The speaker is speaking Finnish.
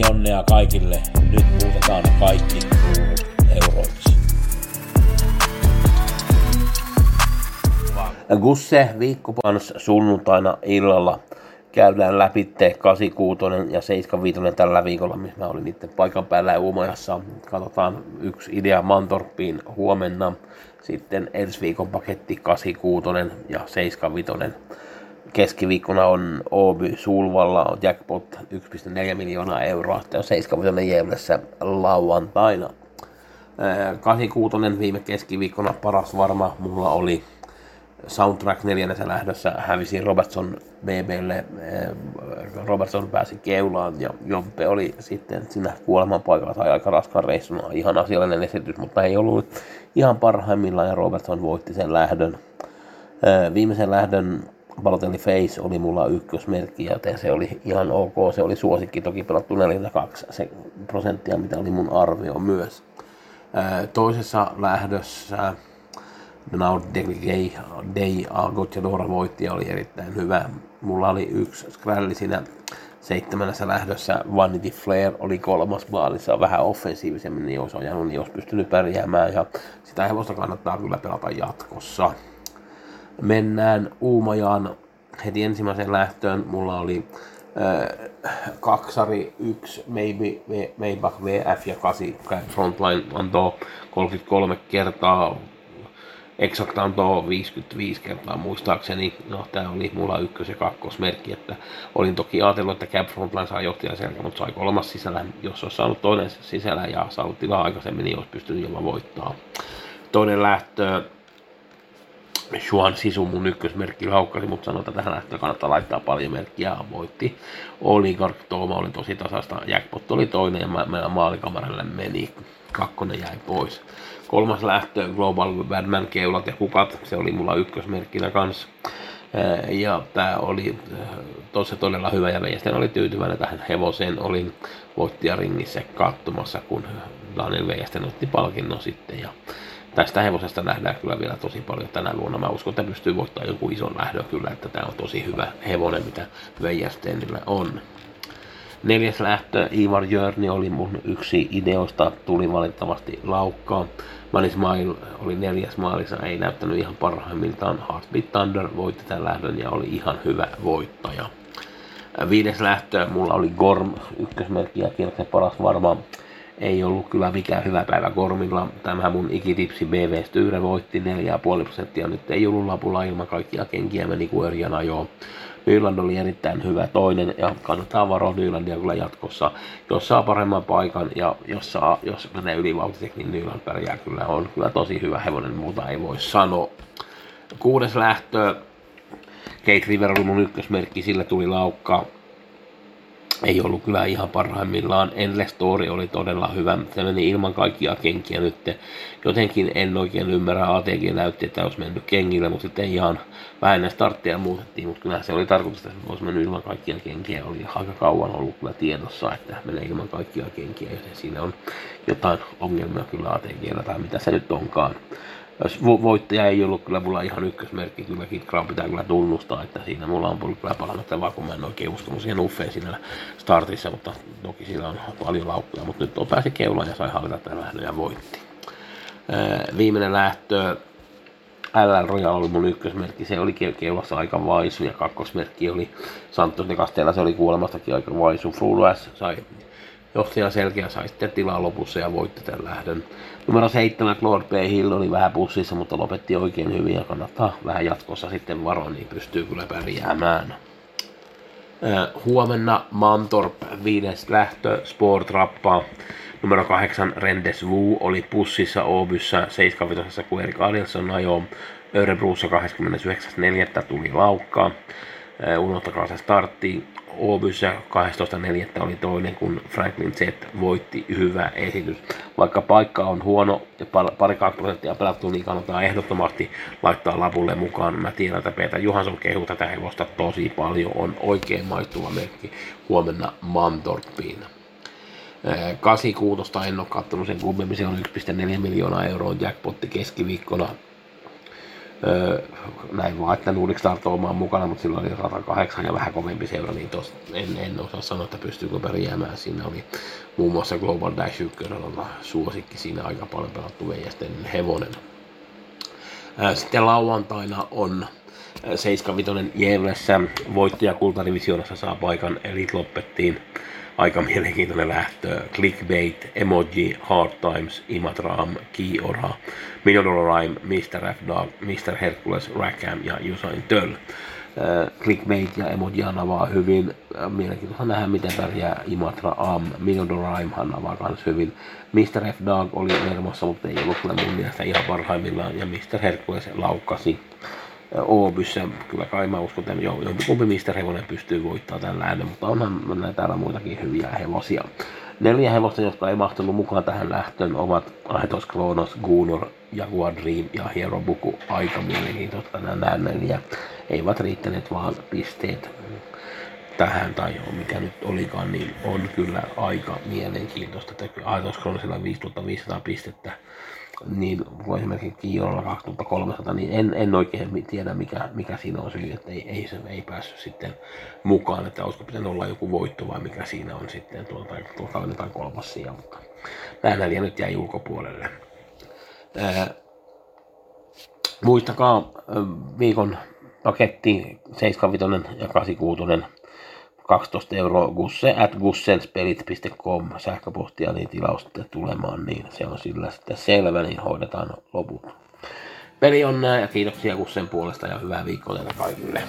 Pelionnea kaikille. Nyt muutetaan kaikki euroiksi. Gusse viikkopans sunnuntaina illalla käydään läpi 86 ja 75 tällä viikolla, missä mä olin niiden paikan päällä Uumajassa. Katsotaan yksi idea Mantorppiin huomenna. Sitten ensi viikon paketti 86 ja 75. Keskiviikkona on Oby Sulvalla jackpot 1,4 miljoonaa euroa. Tämä on 75 Gävlessä lauantaina. 86 viime keskiviikkona paras varma mulla oli Soundtrack neljännessä lähdössä hävisi Robertson BBlle. Robertson pääsi keulaan ja Jompe oli sitten siinä kuoleman paikalla tai aika raskaan reissuna. Ihan asiallinen esitys, mutta ei ollut ihan parhaimmillaan ja Robertson voitti sen lähdön. Viimeisen lähdön Balotelli Face oli mulla ykkösmerkki, joten se oli ihan ok. Se oli suosikki, toki pelattu 42 se prosenttia, mitä oli mun arvio myös. Toisessa lähdössä Now Day, Day voitti ja oli erittäin hyvä. Mulla oli yksi skrälli siinä seitsemännessä lähdössä. Vanity Flair oli kolmas maalissa, vähän offensiivisemmin, niin olisi ajanut, niin olisi pystynyt pärjäämään. Ja sitä hevosta kannattaa kyllä pelata jatkossa. Mennään Uumajaan heti ensimmäiseen lähtöön. Mulla oli äh, kaksari, yksi Maybe, Maybach VF ja 8 Frontline antoi 33 kertaa Exact antoi 55 kertaa muistaakseni. No, tämä oli mulla ykkös- ja kakkosmerkki, että olin toki ajatellut, että Cap Frontline saa johtajan selkä, mutta sai kolmas sisällä. Jos olisi saanut toinen sisällä ja saanut tilaa aikaisemmin, niin olisi pystynyt jopa voittaa. Toinen lähtö, Juan Sisu mun ykkösmerkki laukkasi, mutta että tähän lähtöön kannattaa laittaa paljon merkkiä voitti. Oligark Tooma oli tosi tasasta, Jackpot oli toinen ja meillä maalikameralle meni, kakkonen jäi pois. Kolmas lähtö, Global Badman keulat ja kukat, se oli mulla ykkösmerkkinä kanssa. Ja tämä oli tosi todella hyvä ja Vejesten oli tyytyväinen tähän hevoseen. Olin voittajaringissä katsomassa, kun Daniel Vejesten otti palkinnon sitten. Ja tästä hevosesta nähdään kyllä vielä tosi paljon tänä vuonna. Mä uskon, että pystyy voittamaan jonkun ison lähdön kyllä, että tämä on tosi hyvä hevonen, mitä Veijestenillä on. Neljäs lähtö, Ivar Jörni oli mun yksi ideoista, tuli valitettavasti laukkaan. Manis Mail oli neljäs maalissa, ei näyttänyt ihan parhaimmiltaan. Heartbeat Thunder voitti tämän lähdön ja oli ihan hyvä voittaja. Viides lähtö, mulla oli Gorm, ykkösmerkki ja kierroksen paras varmaan. Ei ollut kyllä mikään hyvä päivä Gormilla. Tämä mun ikitipsi BV Styre voitti 4,5 prosenttia. Nyt ei ollut lapulla ilman kaikkia kenkiä, meni kuin Örjan ajoon. Nyland oli erittäin hyvä toinen ja kannattaa varoa Nylandia kyllä jatkossa. Jos saa paremman paikan ja jos, saa, jos menee ylivauhtisesti, niin Nyland pärjää kyllä. On kyllä tosi hyvä hevonen, muuta ei voi sanoa. Kuudes lähtö. Kate River oli mun ykkösmerkki, sillä tuli laukka ei ollut kyllä ihan parhaimmillaan. Endless Story oli todella hyvä. Se meni ilman kaikkia kenkiä nyt. Jotenkin en oikein ymmärrä. ATG näytti, että olisi mennyt kengille, mutta sitten ihan vähän startteja muutettiin. Mutta kyllä se oli tarkoitus, että olisi mennyt ilman kaikkia kenkiä. Oli aika kauan ollut kyllä tiedossa, että menee ilman kaikkia kenkiä. Joten siinä on jotain ongelmia kyllä ATGllä tai mitä se nyt onkaan voittaja ei ollut kyllä mulla ihan ykkösmerkki, kyllä Kid pitää kyllä tunnustaa, että siinä mulla on kyllä parannettavaa, kun mä en oikein uskonut siihen uffeen siinä startissa, mutta toki sillä on paljon laukkuja, mutta nyt on pääsi keulaan ja sai hallita tämän ja voitti. Viimeinen lähtö, LL Royal oli mun ykkösmerkki, se oli keulassa aika vaisu ja kakkosmerkki oli Santos de Castella, se oli kuolemastakin aika vaisu. Frulo S sai johtaja selkeä sai sitten tilaa lopussa ja voitti tämän lähdön. Numero 7 Lord P. Hill oli vähän pussissa, mutta lopetti oikein hyvin ja kannattaa vähän jatkossa sitten varoa, niin pystyy kyllä pärjäämään. Huomenna Mantorp viides lähtö Sport Rappa. Numero 8 Rendes Wu oli pussissa Obyssä 75 kun Erik Adilson ajoi Örebruussa 29.4. tuli laukkaa. Unohtakaa se startti. Obyssä 12.4. oli toinen, kun Franklin Z voitti hyvä esitys. Vaikka paikka on huono ja pari prosenttia pelattu, niin kannattaa ehdottomasti laittaa lapulle mukaan. Mä tiedän, että Peter Johansson kehu tätä hevosta tosi paljon. On oikein maistuva merkki huomenna Mantorppiin. 86 en ole katsonut sen kummemmin, se on 1,4 miljoonaa euroa jackpotti keskiviikkona Öö, näin vaan, että Nordic Start omaan mukana, mutta silloin oli 108 ja vähän kovempi seura, niin tos, en, en osaa sanoa, että pystyykö pärjäämään. Siinä oli muun muassa Global Dash 1 suosikki siinä aika paljon pelattu veijasten hevonen. Sitten lauantaina on 75 Jevlessä voittaja kultadivisioonassa saa paikan Elite Loppettiin aika mielenkiintoinen lähtö. Clickbait, Emoji, Hard Times, Imatram, Kiora, Million Dollar Rhyme, Mr. F Dog, Mr. Hercules, Rackham ja Usain Töll. Äh, clickbait ja emoji avaa hyvin. Äh, mielenkiintoista nähdä, miten pärjää Imatra Am. Rhyme avaa myös hyvin. Mr. F Dog oli Nermossa, mutta ei ollut kyllä mun mielestä ihan parhaimmillaan. Ja Mr. Hercules laukkasi Oobyssä, kyllä kai mä uskon, että jo, jompikumpi mistä hevonen pystyy voittamaan tällä äänen, mutta onhan näitä täällä muitakin hyviä hevosia. Neljä hevosta, jotka ei mahtunut mukaan tähän lähtöön, ovat Aetos Kronos, Gunor, Jaguar Dream ja Hero Buku. Aika mielenkiintoista nämä neljä. Eivät riittäneet vaan pisteet tähän tai mikä nyt olikaan, niin on kyllä aika mielenkiintoista. Aetos Kronosilla 5500 pistettä niin kuin esimerkiksi Kiirolla 2300, niin en, en oikein tiedä mikä, mikä siinä on syy, että ei, ei, se ei päässyt sitten mukaan, että olisiko pitänyt olla joku voitto vai mikä siinä on sitten tuolta, tuolta on jotain kolmas sija, mutta nämä neljä nyt jäi ulkopuolelle. Ää, muistakaa viikon paketti 75 ja 86 12 euroa gusse at gussenspelit.com sähköpostia niin tilausta tulemaan, niin se on sillä sitten selvä, niin hoidetaan loput. Peli on näin ja kiitoksia Gussen puolesta ja hyvää viikkoa teille kaikille.